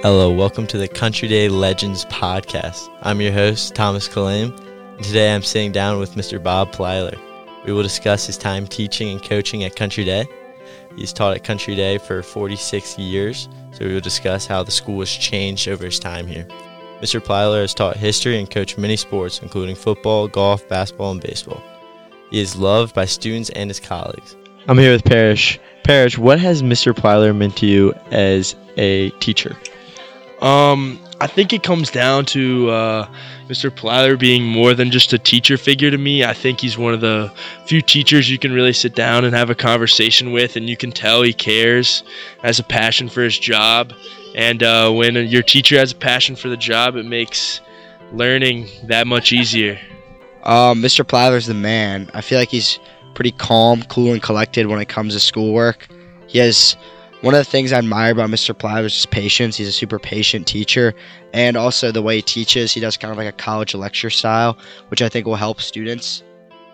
Hello, welcome to the Country Day Legends podcast. I'm your host, Thomas Calame, and today I'm sitting down with Mr. Bob Plyler. We will discuss his time teaching and coaching at Country Day. He's taught at Country Day for 46 years, so we will discuss how the school has changed over his time here. Mr. Plyler has taught history and coached many sports, including football, golf, basketball, and baseball. He is loved by students and his colleagues. I'm here with Parrish. Parrish, what has Mr. Plyler meant to you as a teacher? Um, I think it comes down to uh, Mr. Plyler being more than just a teacher figure to me. I think he's one of the few teachers you can really sit down and have a conversation with, and you can tell he cares, has a passion for his job. And uh, when your teacher has a passion for the job, it makes learning that much easier. Um, Mr. Plyler's the man. I feel like he's pretty calm, cool, and collected when it comes to schoolwork. He has one of the things I admire about Mr. Plyler is his patience. He's a super patient teacher, and also the way he teaches. He does kind of like a college lecture style, which I think will help students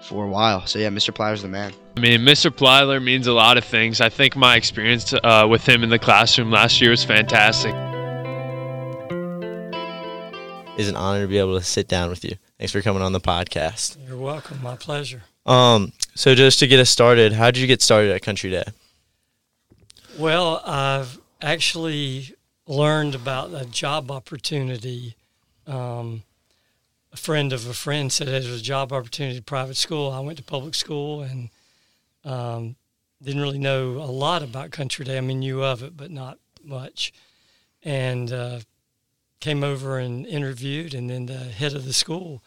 for a while. So yeah, Mr. Plyler's the man. I mean, Mr. Plyler means a lot of things. I think my experience uh, with him in the classroom last year was fantastic. It's an honor to be able to sit down with you. Thanks for coming on the podcast. You're welcome. My pleasure. Um, so just to get us started, how did you get started at Country Day? Well, I've actually learned about a job opportunity. Um, a friend of a friend said there's a job opportunity at private school. I went to public school and um, didn't really know a lot about Country Day. I mean, knew of it, but not much. And uh, came over and interviewed, and then the head of the school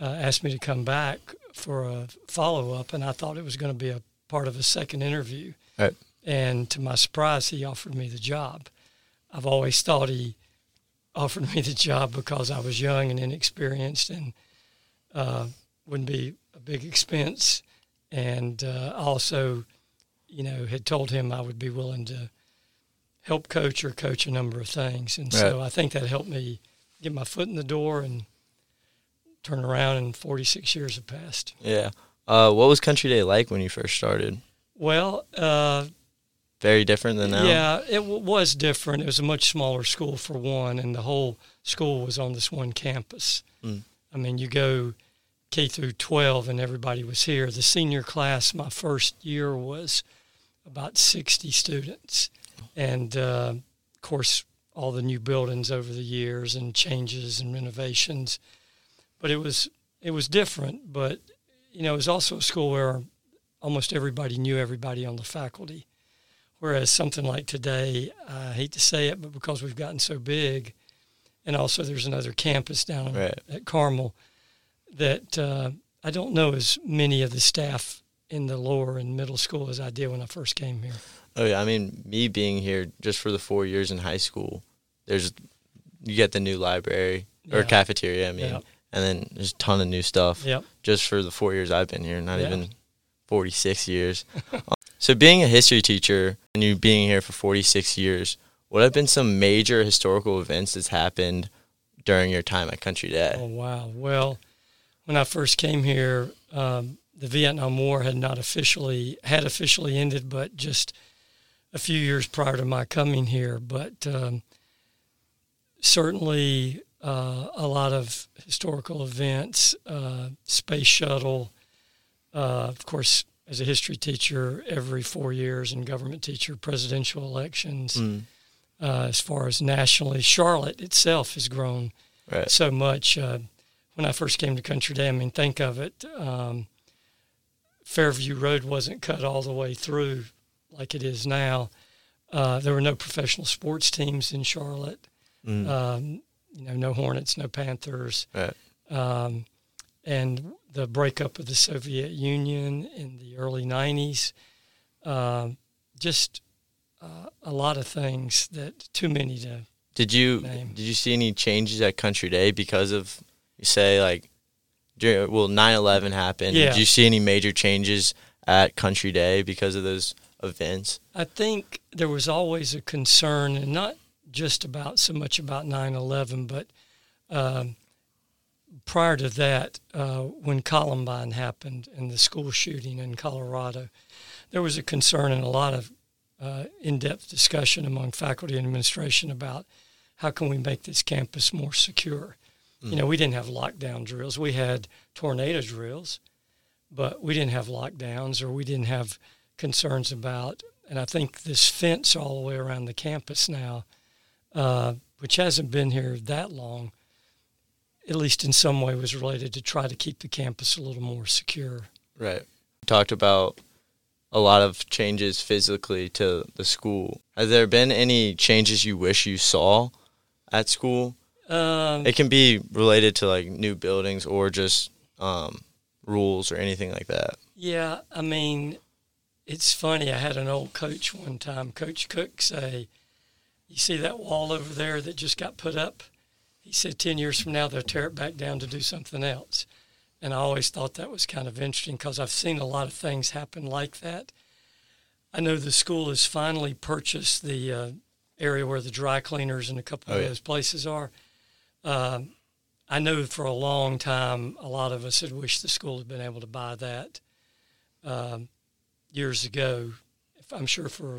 uh, asked me to come back for a follow up, and I thought it was going to be a part of a second interview. Right. And to my surprise, he offered me the job. I've always thought he offered me the job because I was young and inexperienced and uh, wouldn't be a big expense. And uh, also, you know, had told him I would be willing to help coach or coach a number of things. And so I think that helped me get my foot in the door and turn around and 46 years have passed. Yeah. Uh, what was Country Day like when you first started? Well, uh, Very different than now. yeah, it w- was different. It was a much smaller school for one, and the whole school was on this one campus. Mm. I mean, you go K through 12, and everybody was here. The senior class, my first year, was about 60 students. And uh, of course, all the new buildings over the years and changes and renovations. But it was it was different. But you know, it was also a school where almost everybody knew everybody on the faculty. Whereas something like today, I hate to say it, but because we've gotten so big, and also there's another campus down Right. at Carmel, that uh, I don't know as many of the staff in the lower and middle school as I did when I first came here. Oh yeah, I mean, me being here just for the four years in high school, there's you get the new library or Yeah. cafeteria. I mean, Yeah. and then there's a ton of new stuff Yep. just for the four years I've been here. Not Yeah. even forty six years. So being a history teacher and you being here for forty six years, what have been some major historical events that's happened during your time at Country Day? Oh wow! Well, when I first came here, um, the Vietnam War had not officially had officially ended, but just a few years prior to my coming here. But um, certainly uh, a lot of historical events, uh, space shuttle. Uh, of course, as a history teacher, every four years, and government teacher, presidential elections. Mm, Uh, as far as nationally, Charlotte itself has grown right. so much. Uh, when I first came to Country Day, I mean, think of it. Um, Fairview Road wasn't cut all the way through like it is now. Uh, there were no professional sports teams in Charlotte. Mm, Um, you know, no Hornets, no Panthers. right. Um, and the breakup of the Soviet Union in the early 90s. Um, just uh, a lot of things that too many to Did you name. did you see any changes at Country Day because of you say like during well 9/11 happened? Yeah. Did you see any major changes at Country Day because of those events? I think there was always a concern, and not just about so much about 9 11, but um, prior to that, uh, when Columbine happened and the school shooting in Colorado, there was a concern and a lot of uh, in depth discussion among faculty and administration about how can we make this campus more secure? You know, we didn't have lockdown drills. We had tornado drills, but we didn't have lockdowns or we didn't have concerns about. And I think this fence all the way around the campus now, uh, which hasn't been here that long, at least in some way, was related to try to keep the campus a little more secure. Right. You talked about a lot of changes physically to the school. Has there been any changes you wish you saw at school? Um, It can be related to like new buildings or just um, rules or anything like that. Yeah, I mean, it's funny. I had an old coach one time, Coach Cook, say, "You see that wall over there that just got put up?" He said, 10 years from now, they'll tear it back down to do something else." And I always thought that was kind of interesting because I've seen a lot of things happen like that. I know the school has finally purchased the uh, area where the dry cleaners and a couple Oh, of yeah. those places are. Um, I know for a long time, a lot of us had wished the school had been able to buy that um, years ago. If I'm sure for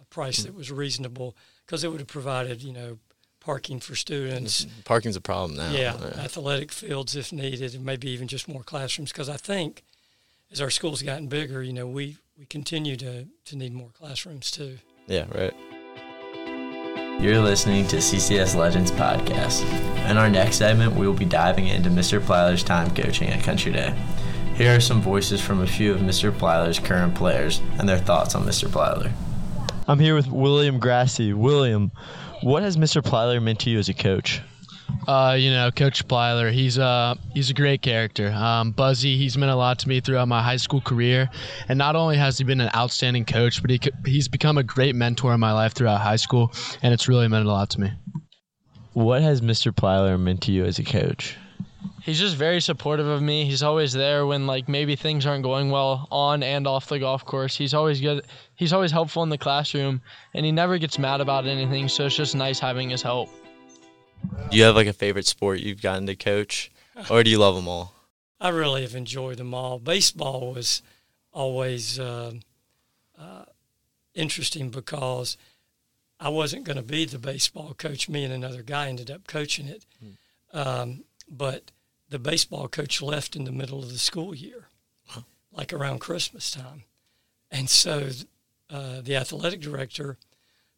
a price that was reasonable, because it would have provided, you know, parking for students. Mm-hmm. Parking's a problem now. Yeah, athletic fields if needed, and maybe even just more classrooms. Because I think as our schools gotten bigger, you know, we we continue to to need more classrooms too. Yeah, right. You're listening to CCS Legends Podcast. In our next segment, we will be diving into Mr. Plyler's time coaching at Country Day. Here are some voices from a few of Mr. Plyler's current players and their thoughts on Mr. Plyler. I'm here with William Grassi. William, what has Mr. Plyler meant to you as a coach? Uh, you know, Coach Plyler, he's uh he's a great character. Um, Buzzy, he's meant a lot to me throughout my high school career, and not only has he been an outstanding coach, but he he's become a great mentor in my life throughout high school, and it's really meant a lot to me. What has Mr. Plyler meant to you as a coach? He's just very supportive of me. He's always there when like maybe things aren't going well on and off the golf course. He's always good. He's always helpful in the classroom, and he never gets mad about anything. So it's just nice having his help. Do you have like a favorite sport you've gotten to coach, or do you love them all? I really have enjoyed them all. Baseball was always uh, uh, interesting because I wasn't going to be the baseball coach. Me and another guy ended up coaching it. Um, but the baseball coach left in the middle of the school year, like around Christmas time. And so uh, the athletic director,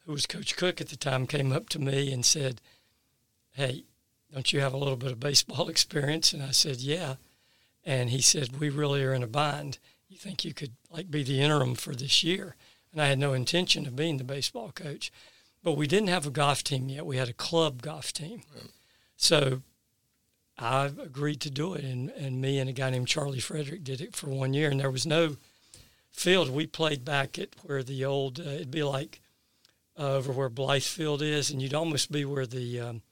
who was Coach Cook at the time, came up to me and said, Hey, don't you have a little bit of baseball experience? And I said, Yeah. And he said, We really are in a bind. You think you could like be the interim for this year? And I had no intention of being the baseball coach. But we didn't have a golf team yet. We had a club golf team. So I agreed to do it. And, and me and a guy named Charlie Frederick did it for one year. And there was no field. We played back at where the old, uh, it'd be like uh, over where Blythe Field is. And you'd almost be where the, um,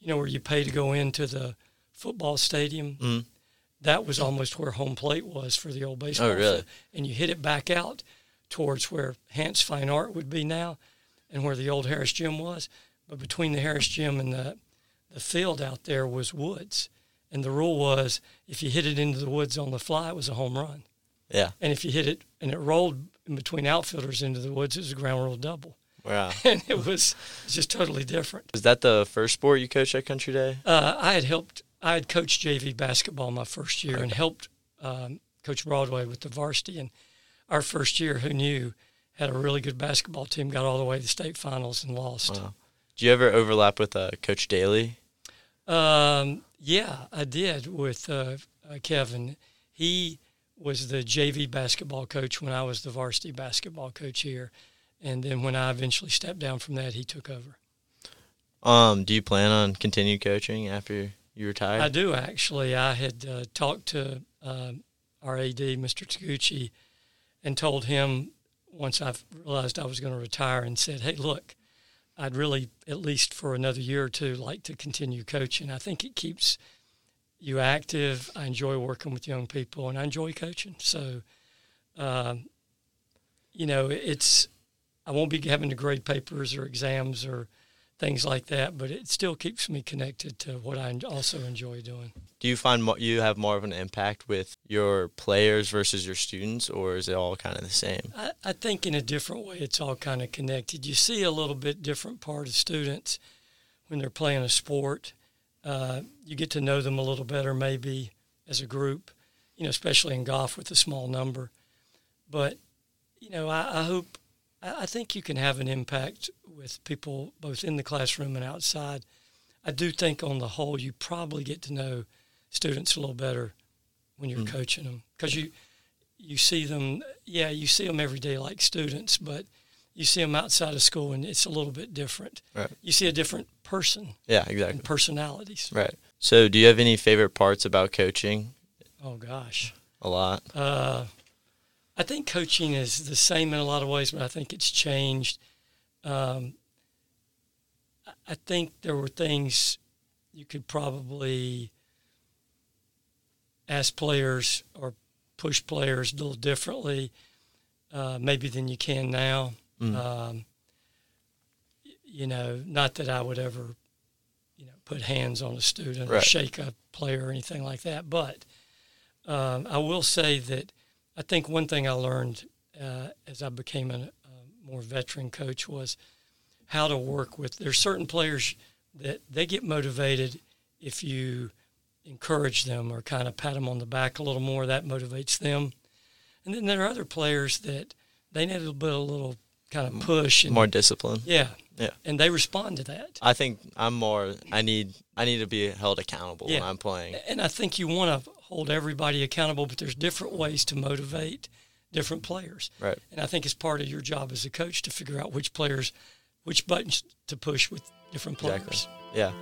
you know, where you pay to go into the football stadium. Mhm. That was almost where home plate was for the old baseball. Oh, really? field. And you hit it back out towards where Hans Fine Art would be now and where the old Harris Gym was. But between the Harris Gym and the, the field out there was woods. And the rule was if you hit it into the woods on the fly, it was a home run. Yeah. And if you hit it and it rolled in between outfielders into the woods, it was a ground rule double. Wow. And it was, just totally different. Was that the first sport you coached at Country Day? Uh, I had helped. I had coached JV basketball my first year and helped um, Coach Broadway with the varsity. And our first year, who knew, had a really good basketball team. Got all the way to state finals and lost. Wow. Do you ever overlap with uh, Coach Daly? Um, yeah, I did with uh, uh, Kevin. He was the JV basketball coach when I was the varsity basketball coach here, and then when I eventually stepped down from that, he took over. Um, do you plan on continuing coaching after you retire? I do actually. I had uh, talked to um, our AD, Mr. Taguchi, and told him once I realized I was going to retire, and said, "Hey, look, I'd really, at least for another year or two, like to continue coaching. I think it keeps you active. I enjoy working with young people, and I enjoy coaching. So, um, you know, it's I won't be having to grade papers or exams or things like that, but it still keeps me connected to what I also enjoy doing. Do you find you have more of an impact with your players versus your students, or is it all kind of the same? I, I think in a different way, it's all kind of connected. You see a little bit different part of students when they're playing a sport. Uh, you get to know them a little better, maybe as a group. You know, especially in golf with a small number. But you know, I, I hope, I, think you can have an impact with people both in the classroom and outside. I do think on the whole, you probably get to know students a little better when you're Mm. coaching them because you you see them. Yeah, you see them every day like students, but you see them outside of school and it's a little bit different. Right. You see a different person Yeah, and exactly. personalities. Right. So, do you have any favorite parts about coaching? Oh gosh. A lot. Uh, I think coaching is the same in a lot of ways, but I think it's changed. Um, I- think there were things you could probably ask players or push players a little differently, uh, maybe than you can now. Mm. Um, you know, not that I would ever, you know, put hands on a student or shake a player or anything like that, but um, I will say that I think one thing I learned uh, as I became a, a more veteran coach was how to work with. There's certain players that they get motivated if you encourage them or kind of pat them on the back a little more. That motivates them. And then there are other players that they need a little bit, a little kind of push and More discipline. yeah, Yeah. and they respond to that. I think I'm more. I need. I need to be held accountable when I'm playing. And I think you want to hold everybody accountable, but there's different ways to motivate different players. Right. And I think it's part of your job as a coach to figure out which players, which buttons to push with different players. Exactly. Yeah.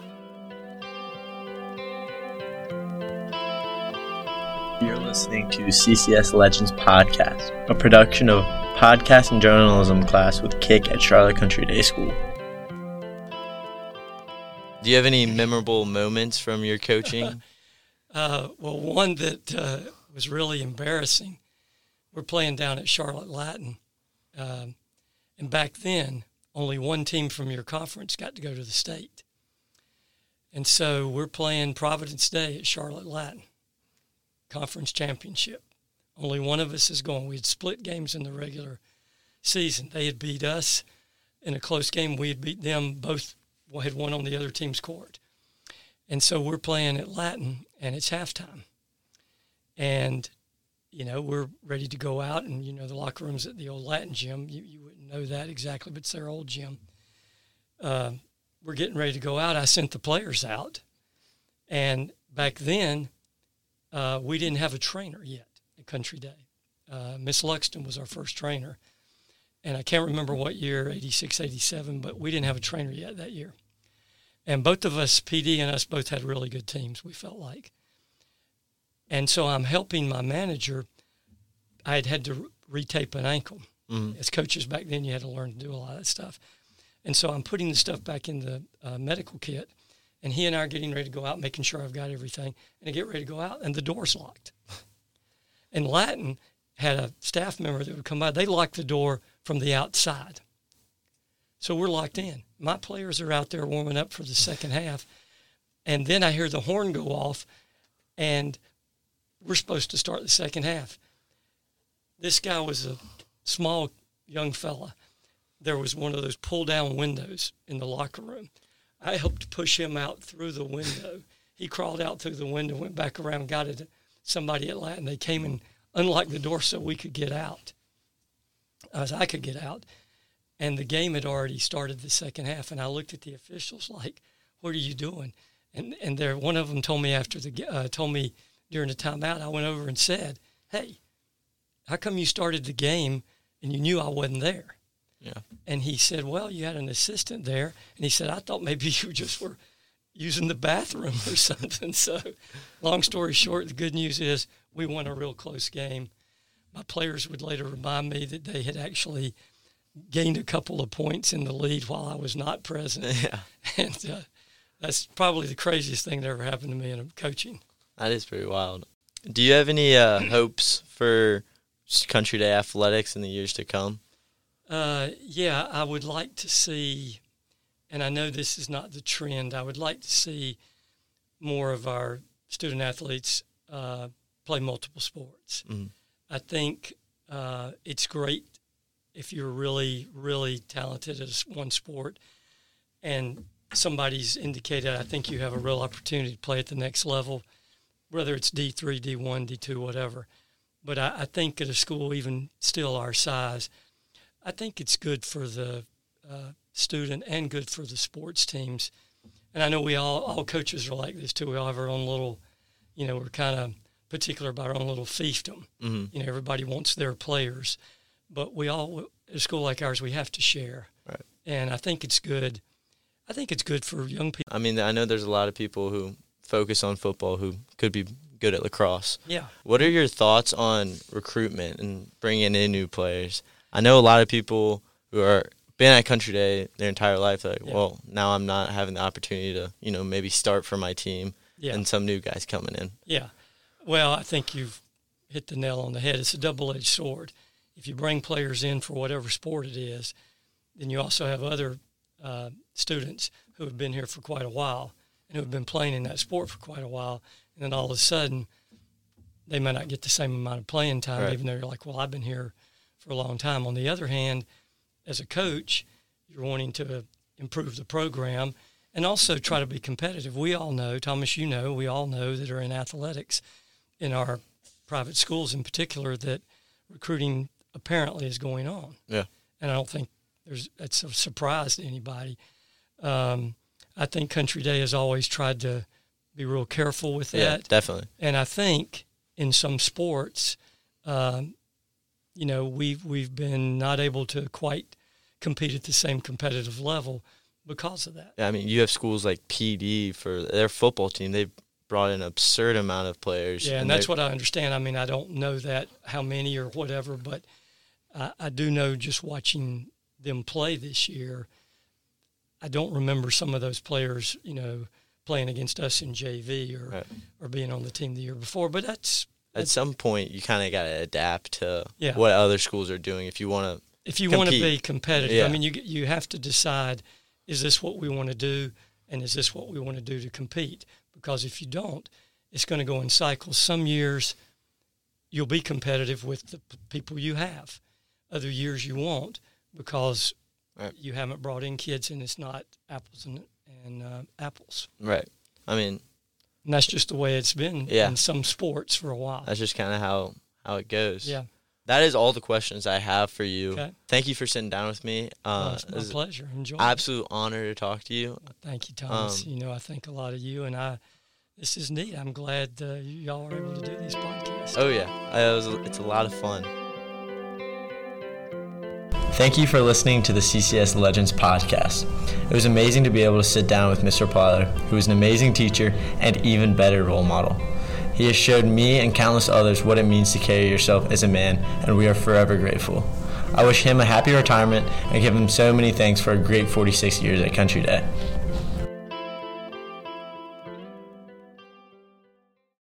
Listening to CCS Legends Podcast, a production of Podcast and Journalism class with Kick at Charlotte Country Day School. Do you have any memorable moments from your coaching? Uh, well, one that uh, was really embarrassing. We're playing down at Charlotte Latin, um, and back then, only one team from your conference got to go to the state. And so we're playing Providence Day at Charlotte Latin, conference championship. Only one of us is going. We had split games in the regular season. They had beat us in a close game. We had beat them. Both had won on the other team's court. And so we're playing at Latin, and it's halftime. And, you know, we're ready to go out, and, you know, the locker room's at the old Latin gym. You, you wouldn't know that exactly, but it's their old gym. Uh, we're getting ready to go out. I sent the players out. And back then, uh, we didn't have a trainer yet at Country Day. Uh, Miss Luxton was our first trainer. And I can't remember what year, 86, 87, but we didn't have a trainer yet that year. And both of us, PD and us, both had really good teams, we felt like. And so I'm helping my manager. I had had to retape an ankle. Mhm. As coaches back then, you had to learn to do a lot of that stuff. And so I'm putting the stuff back in the uh, medical kit. And he and I are getting ready to go out, making sure I've got everything. And I get ready to go out, and the door's locked. and Latin had a staff member that would come by. They locked the door from the outside. So we're locked in. My players are out there warming up for the second half. And then I hear the horn go off, and we're supposed to start the second half. This guy was a small young fella. There was one of those pull down windows in the locker room. I helped push him out through the window. He crawled out through the window, went back around, got it. Somebody at Latin. They came and unlocked the door so we could get out, as I could get out. And the game had already started the second half. And I looked at the officials like, "What are you doing?" And and there, one of them told me after the uh, told me during the timeout. I went over and said, "Hey, how come you started the game and you knew I wasn't there?" Yeah. And he said, Well, you had an assistant there. And he said, I thought maybe you just were using the bathroom or something. So, long story short, the good news is we won a real close game. My players would later remind me that they had actually gained a couple of points in the lead while I was not present. yeah. And uh, that's probably the craziest thing that ever happened to me in coaching. That is pretty wild. Do you have any uh, hopes for Country Day athletics in the years to come? Uh, yeah, I would like to see, and I know this is not the trend. I would like to see more of our student athletes uh, play multiple sports. Mhm. I think uh, it's great if you're really, really talented at one sport, and somebody's indicated, I think you have a real opportunity to play at the next level, whether it's D3, D1, D2, whatever. But I, I think at a school even still our size, I think it's good for the uh, student and good for the sports teams. And I know we all, all coaches are like this too. We all have our own little, you know, we're kind of particular about our own little fiefdom. Mm-hmm. You know, everybody wants their players, but we all, at a school like ours, we have to share. Right. And I think it's good. I think it's good for young people. I mean, I know there's a lot of people who focus on football who could be good at lacrosse. Yeah. What are your thoughts on recruitment and bringing in new players? I know a lot of people who are been at Country Day their entire life. They're like, Yeah. well, now I'm not having the opportunity to, you know, maybe start for my team, Yeah. and some new guys coming in. Yeah. Well, I think you've hit the nail on the head. It's a double edged sword. If you bring players in for whatever sport it is, then you also have other uh, students who have been here for quite a while and who have been playing in that sport for quite a while. And then all of a sudden, they may not get the same amount of playing time, Right. even though you're like, well, I've been here for a long time. On the other hand, as a coach, you're wanting to improve the program and also try to be competitive. We all know, Thomas, you know, we all know that are in athletics in our private schools in particular that recruiting apparently is going on. Yeah. And I don't think there's that's a surprise to anybody. Um, I think Country Day has always tried to be real careful with that. Yeah, that. definitely. And I think in some sports, um, you know, we've we've been not able to quite compete at the same competitive level because of that. Yeah, I mean, you have schools like PD for their football team. They've brought in an absurd amount of players. Yeah, and that's what I understand. I mean, I don't know that how many or whatever, but I, I do know just watching them play this year. I don't remember some of those players, you know, playing against us in JV or Right. or being on the team the year before. But that's At some point, you kind of got to adapt to Yeah. what other schools are doing if you want to. if you want to be competitive. Yeah. I mean, you you have to decide: is this what we want to do, and is this what we want to do to compete? Because if you don't, it's going to go in cycles. Some years you'll be competitive with the p- people you have. Other years you won't because Right. you haven't brought in kids, and it's not apples and and uh, apples. Right. I mean, And that's just the way it's been Yeah. in some sports for a while. that's just kind of how how it goes. yeah, That is all the questions I have for you. Okay. Thank you for sitting down with me. well, Uh, it's it my pleasure. Enjoy. absolute honor to talk to you. Thank you, Thomas. Um, you know, I think a lot of you, and I. This is neat. I'm glad uh, y'all are able to do these podcasts. Oh yeah, Uh, it was, it's a lot of fun. Thank you for listening to the CCS Legends podcast. It was amazing to be able to sit down with Mr. Plyler, who is an amazing teacher and even better role model. He has showed me and countless others what it means to carry yourself as a man, and we are forever grateful. I wish him a happy retirement and give him so many thanks for a great 46 years at Country Day.